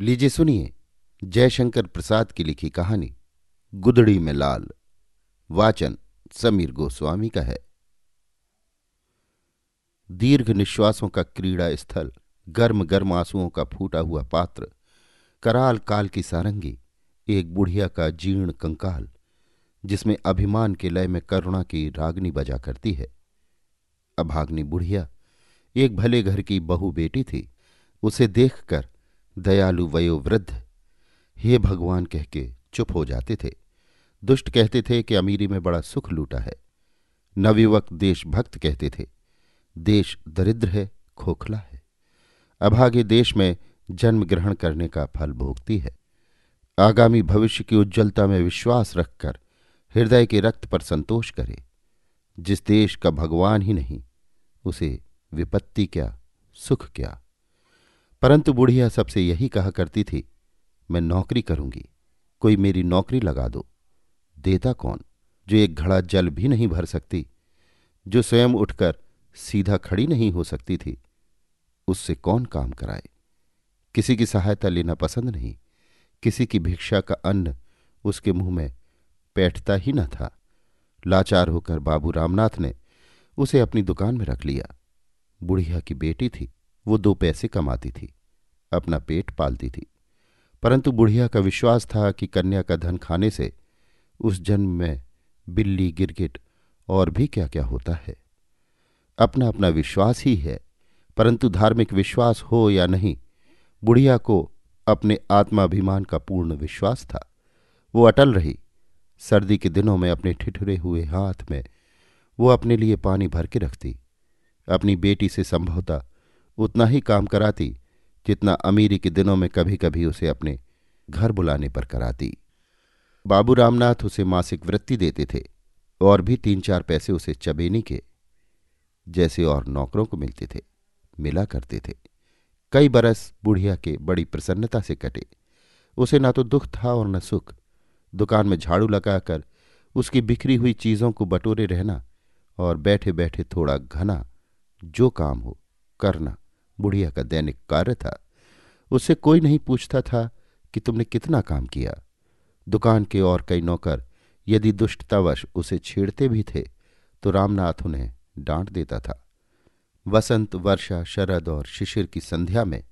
लीजिए सुनिए जयशंकर प्रसाद की लिखी कहानी, गुदड़ी में लाल। वाचन समीर गोस्वामी का है। दीर्घ निश्वासों का क्रीड़ा स्थल गर्म गर्म आंसुओं का फूटा हुआ पात्र, कराल काल की सारंगी, एक बुढ़िया का जीर्ण कंकाल, जिसमें अभिमान के लय में करुणा की रागनी बजा करती है। अभाग्नि बुढ़िया, एक भले घर की बहु बेटी थी, उसे देखकर दयालु वयोवृद्ध, हे भगवान कह के चुप हो जाते थे। दुष्ट कहते थे कि अमीरी में बड़ा सुख लूटा है। नवयुवक देशभक्त कहते थे, देश दरिद्र है, खोखला है। अभागे देश में जन्म ग्रहण करने का फल भोगती है। आगामी भविष्य की उज्ज्वलता में विश्वास रखकर, हृदय के रक्त पर संतोष करे। जिस देश का भगवान ही नहीं, उसे विपत्ति क्या, सुख क्या? परंतु बुढ़िया सबसे यही कहा करती थी, मैं नौकरी करूँगी, कोई मेरी नौकरी लगा दो। देता कौन? जो एक घड़ा जल भी नहीं भर सकती, जो स्वयं उठकर सीधा खड़ी नहीं हो सकती थी, उससे कौन काम कराए? किसी की सहायता लेना पसंद नहीं, किसी की भिक्षा का अन्न उसके मुँह में बैठता ही न था। लाचार होकर बाबू रामनाथ ने उसे अपनी दुकान में रख लिया। बुढ़िया की बेटी थी। वो दो पैसे कमाती थी, अपना पेट पालती थी। परंतु बुढ़िया का विश्वास था कि कन्या का धन खाने से उस जन्म में बिल्ली, गिरगिट और भी क्या क्या होता है। अपना अपना विश्वास ही है, परंतु धार्मिक विश्वास हो या नहीं, बुढ़िया को अपने आत्माभिमान का पूर्ण विश्वास था। वो अटल रही, सर्दी के दिनों में अपने ठिठुरे हुए हाथ में वो अपने लिए पानी भर के रखती। अपनी बेटी से संभवता उतना ही काम कराती जितना अमीरी के दिनों में कभी कभी उसे अपने घर बुलाने पर कराती। बाबू रामनाथ उसे मासिक वृत्ति देते थे और भी तीन चार पैसे उसे चबेनी के जैसे और नौकरों को मिलते थे, मिला करते थे। कई बरस बुढ़िया के बड़ी प्रसन्नता से कटे। उसे ना तो दुख था और न सुख। दुकान में झाड़ू लगाकर उसकी बिखरी हुई चीज़ों को बटोरे रहना और बैठे बैठे थोड़ा घना जो काम हो, करना। बुढ़िया का दैनिक कार्य था। उससे कोई नहीं पूछता था कि तुमने कितना काम किया। दुकान के और कई नौकर यदि दुष्टतावश उसे छेड़ते भी थे तो रामनाथ उन्हें डांट देता था। वसंत, वर्षा, शरद और शिशिर की संध्या में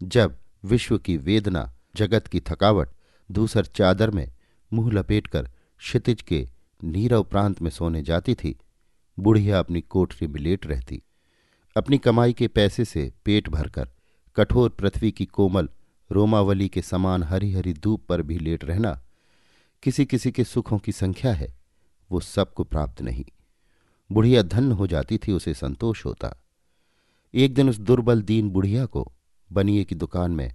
जब विश्व की वेदना, जगत की थकावट, दूसर चादर में मुँह लपेटकर क्षितिज के नीरव प्रांत में सोने जाती थी, बुढ़िया अपनी कोठरी में लेट रहती। अपनी कमाई के पैसे से पेट भरकर कठोर पृथ्वी की कोमल, रोमावली के समान हरी हरी धूप पर भी लेट रहना किसी किसी के सुखों की संख्या है, वो सबको प्राप्त नहीं। बुढ़िया धन्य हो जाती थी, उसे संतोष होता। एक दिन उस दुर्बल दीन बुढ़िया को बनिए की दुकान में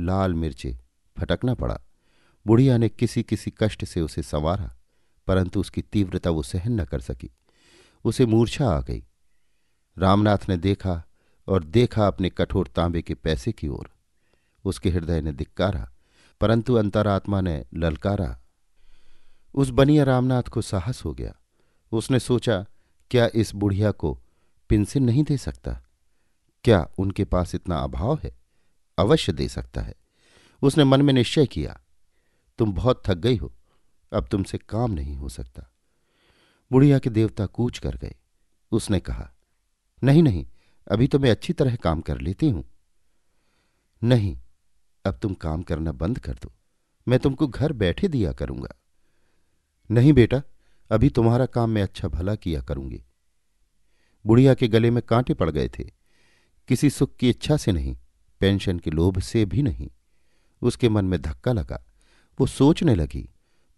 लाल मिर्चे फटकना पड़ा। बुढ़िया ने किसी किसी कष्ट से उसे संवारा, परंतु उसकी तीव्रता वो सहन न कर सकी। उसे मूर्छा आ गई। रामनाथ ने देखा और देखा अपने कठोर तांबे के पैसे की ओर। उसके हृदय ने धिक्कारा, परंतु अंतरात्मा ने ललकारा। उस बनिया रामनाथ को साहस हो गया। उसने सोचा, क्या इस बुढ़िया को पिंसिन नहीं दे सकता? क्या उनके पास इतना अभाव है? अवश्य दे सकता है। उसने मन में निश्चय किया, तुम बहुत थक गई हो, अब तुमसे काम नहीं हो सकता। बुढ़िया के देवता कूच कर गए। उसने कहा नहीं नहीं, अभी तो मैं अच्छी तरह काम कर लेती हूँ। नहीं, अब तुम काम करना बंद कर दो। मैं तुमको घर बैठे दिया करूँगा। नहीं बेटा, अभी तुम्हारा काम मैं अच्छा भला किया करूँगी। बुढ़िया के गले में कांटे पड़ गए थे। किसी सुख की इच्छा से नहीं, पेंशन के लोभ से भी नहीं। उसके मन में धक्का लगा। वो सोचने लगी,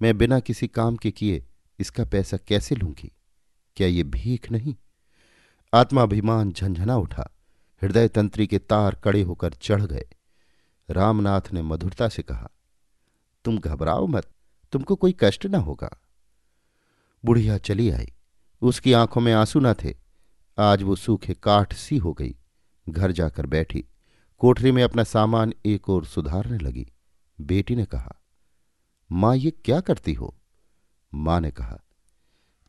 मैं बिना किसी काम के किए इसका पैसा कैसे लूँगी? क्या ये भीख नहीं? आत्माभिमान झंझना उठा। हृदय तंत्री के तार कड़े होकर चढ़ गए। रामनाथ ने मधुरता से कहा, तुम घबराओ मत, तुमको कोई कष्ट न होगा। बुढ़िया चली आई। उसकी आँखों में आँसू न थे। आज वो सूखे काठ सी हो गई। घर जाकर बैठी। कोठरी में अपना सामान एक और सुधारने लगी। बेटी ने कहा, माँ, ये क्या करती हो? माँ ने कहा,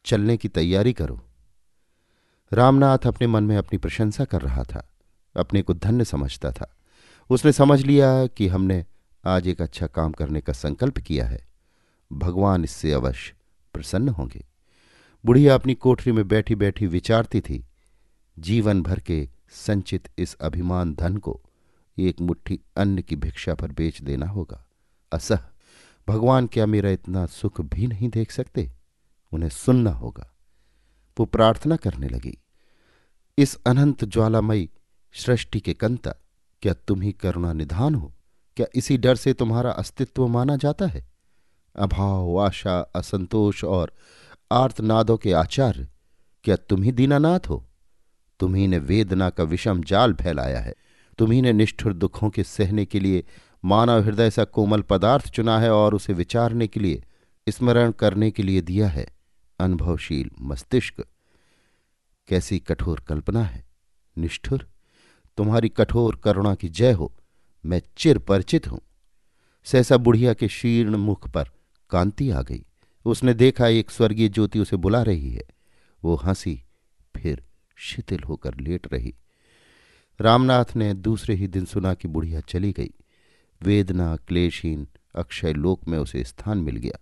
चलने की तैयारी करो। रामनाथ अपने मन में अपनी प्रशंसा कर रहा था, अपने को धन्य समझता था। उसने समझ लिया कि हमने आज एक अच्छा काम करने का संकल्प किया है। भगवान इससे अवश्य प्रसन्न होंगे। बुढ़िया अपनी कोठरी में बैठी बैठी विचारती थी, जीवन भर के संचित इस अभिमान धन को एक मुट्ठी अन्न की भिक्षा पर बेच देना होगा। असह, भगवान क्या मेरा इतना सुख भी नहीं देख सकते? उन्हें सुनना होगा। वो प्रार्थना करने लगी। इस अनंत ज्वालामयी सृष्टि के कंता, क्या तुम ही करुणा निधान हो? क्या इसी डर से तुम्हारा अस्तित्व माना जाता है? अभाव, आशा, असंतोष और आर्तनादों के आचार्य, क्या तुम ही दीनानाथ हो? तुम्ही ने वेदना का विषम जाल फैलाया है। तुम्ही ने निष्ठुर दुखों के सहने के लिए मानव हृदय सा कोमल पदार्थ चुना है और उसे विचारने के लिए, स्मरण करने के लिए दिया है। अनुभवशील मस्तिष्क। कैसी कठोर कल्पना है। निष्ठुर, तुम्हारी कठोर करुणा की जय हो, मैं चिर परिचित हूँ। सहसा बुढ़िया के शीर्ण मुख पर कांति आ गई। उसने देखा एक स्वर्गीय ज्योति उसे बुला रही है। वो हँसी, फिर शिथिल होकर लेट रही। रामनाथ ने दूसरे ही दिन सुना कि बुढ़िया चली गई। वेदना, क्लेशहीन अक्षय लोक में उसे स्थान मिल गया।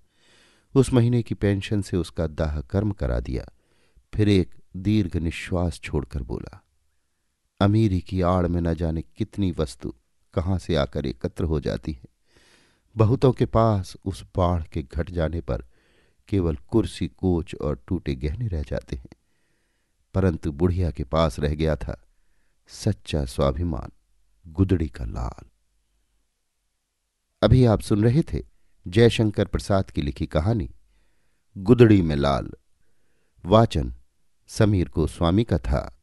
उस महीने की पेंशन से उसका दाह कर्म करा दिया। फिर एक दीर्घ निश्वास छोड़कर बोला, अमीरी की आड़ में न जाने कितनी वस्तु कहाँ से आकर एकत्र हो जाती है। बहुतों के पास उस बाढ़ के घट जाने पर केवल कुर्सी, कोच और टूटे गहने रह जाते हैं। परंतु बुढ़िया के पास रह गया था सच्चा स्वाभिमान, गुदड़ी का लाल। अभी आप सुन रहे थे जयशंकर प्रसाद की लिखी कहानी, गुदड़ी में लाल। वाचन समीर गोस्वामी का था।